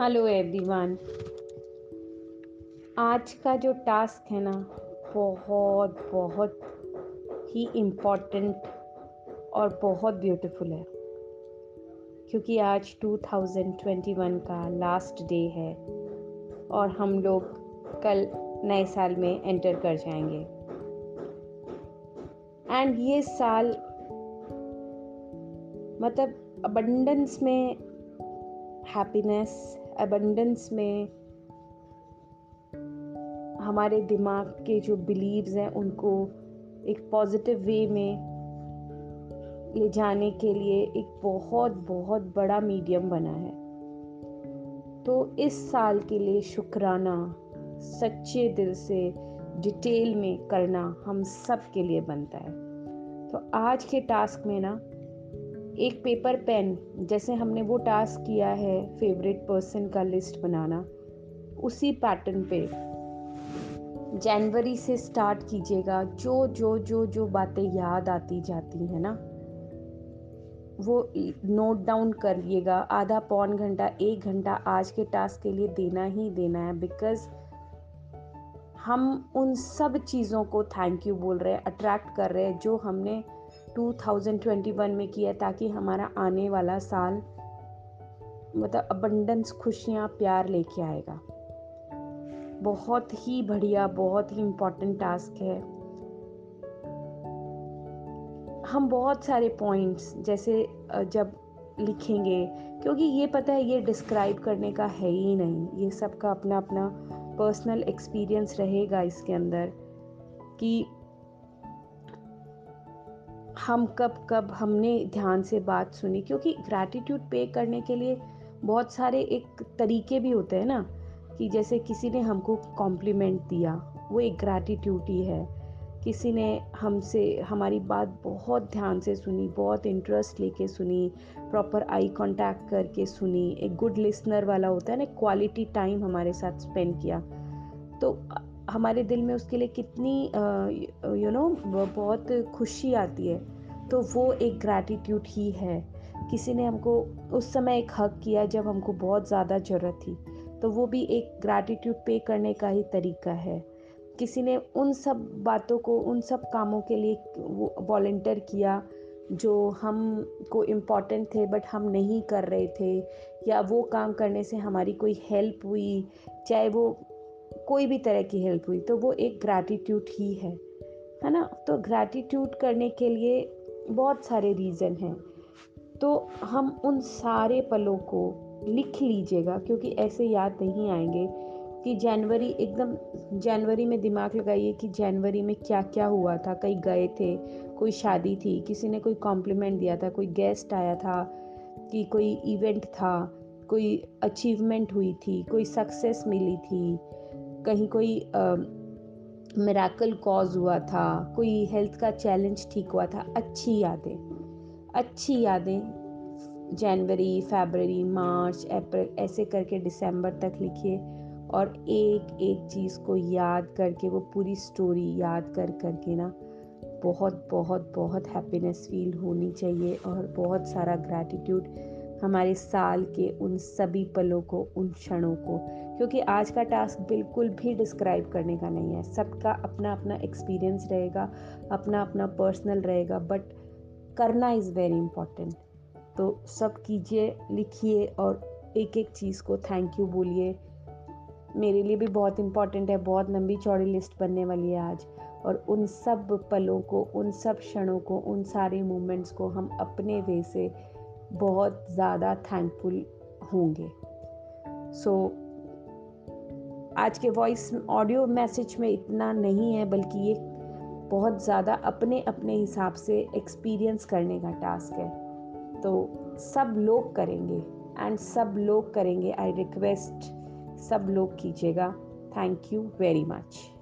Hello everyone. आज का जो टास्क है ना, बहुत बहुत ही इम्पोर्टेंट और बहुत ब्यूटीफुल है। क्योंकि आज 2021 का लास्ट डे है और हम लोग कल नए साल में एंटर कर जाएँगे। एंड ये साल मतलब अबंडेंस में हैप्पीनेस अबंडेंस में हमारे दिमाग के जो बिलीव्स हैं, उनको एक पॉजिटिव वे में ले जाने के लिए एक बहुत बहुत बड़ा मीडियम बना है। तो इस साल के लिए शुक्राना सच्चे दिल से डिटेल में करना हम सब के लिए बनता है। तो आज के टास्क में ना एक पेपर पेन जैसे हमने वो टास्क किया है फेवरेट पर्सन का लिस्ट बनाना, उसी पैटर्न पे। जनवरी से स्टार्ट कीजिएगा, जो जो जो जो बातें याद आती जाती हैं ना, वो नोट डाउन करिएगा आधा पौन घंटा, एक घंटा आज के टास्क के लिए देना ही देना है बिकॉज़ हम उन सब चीज़ों को थैंक यू बोल रहे हैं अट्रैक्ट कर रहे हैं, जो हमने 2021 में किया ताकि हमारा आने वाला साल मतलब अबंडेंस खुशियाँ, प्यार लेके आएगा। बहुत ही बढ़िया, बहुत ही इम्पोर्टेंट टास्क है। हम बहुत सारे पॉइंट्स जैसे जब लिखेंगे, क्योंकि ये पता है, ये डिस्क्राइब करने का है ही नहीं। ये सबका अपना अपना पर्सनल एक्सपीरियंस रहेगा इसके अंदर कि हम कब कब हमने ध्यान से बात सुनी, क्योंकि ग्रैटिट्यूड पे करने के लिए बहुत सारे एक तरीके भी होते हैं ना, कि जैसे किसी ने हमको कॉम्प्लीमेंट दिया, वो एक ग्रैटिट्यूड ही है। किसी ने हमसे, हमारी बात बहुत ध्यान से सुनी, बहुत इंटरेस्ट लेके सुनी प्रॉपर आई कांटेक्ट करके सुनी, एक गुड लिसनर वाला होता है ना क्वालिटी टाइम हमारे साथ स्पेंड किया। तो हमारे दिल में उसके लिए कितनी यू नो बहुत खुशी आती है तो वो एक ग्रैटिट्यूड ही है। किसी ने हमको, उस समय एक हक किया जब हमको बहुत ज़्यादा ज़रूरत थी तो वो भी एक ग्रैटिट्यूड पे करने का ही तरीका है। किसी ने उन सब बातों को, उन सब कामों के लिए वॉल्टियर किया जो हम को इंपॉर्टेंट थे बट हम नहीं कर रहे थे, या वो काम करने से हमारी कोई हेल्प हुई, चाहे वो कोई भी तरह की हेल्प हुई तो वो एक ग्रैटिट्यूड ही है है ना? तो ग्रैटिट्यूड करने के लिए बहुत सारे रीज़न हैं। तो हम उन सारे पलों को लिख लीजिएगा, क्योंकि ऐसे याद नहीं आएँगे कि जनवरी एकदम, जनवरी में दिमाग लगाइए कि जनवरी में क्या क्या हुआ था, कहीं गए थे, कोई शादी थी, किसी ने कोई कॉम्प्लीमेंट दिया था, कोई गेस्ट आया था, कि कोई इवेंट था, कोई अचीवमेंट हुई थी, कोई सक्सेस मिली थी कहीं कोई मेराकल कॉज हुआ था, कोई हेल्थ का चैलेंज ठीक हुआ था, अच्छी यादें अच्छी यादें जनवरी, फरवरी, मार्च, अप्रैल, ऐसे करके दिसंबर तक लिखिए और एक एक चीज़ को याद करके, वो पूरी स्टोरी याद कर, करके ना बहुत बहुत बहुत हैप्पीनेस फील होनी चाहिए और बहुत सारा ग्रैटिट्यूड हमारे साल के उन सभी पलों को, उन क्षणों को। क्योंकि आज का टास्क बिल्कुल भी डिस्क्राइब करने का नहीं है। सबका अपना अपना एक्सपीरियंस रहेगा अपना अपना पर्सनल रहेगा बट करना इज़ वेरी इंपॉर्टेंट तो सब कीजिए, लिखिए और एक एक चीज़ को थैंक यू बोलिए। मेरे लिए भी बहुत इंपॉर्टेंट है, बहुत लंबी चौड़ी लिस्ट बनने वाली है आज। और उन सब पलों को, उन सब क्षणों को, उन सारे मोमेंट्स को हम अपने वे से बहुत ज़्यादा थैंकफुल होंगे। सो so, आज के वॉइस ऑडियो मैसेज में इतना नहीं है बल्कि ये बहुत ज़्यादा अपने अपने हिसाब से एक्सपीरियंस करने का टास्क है। तो सब लोग करेंगे एंड सब लोग करेंगे आई रिक्वेस्ट सब लोग कीजिएगा। Thank you very much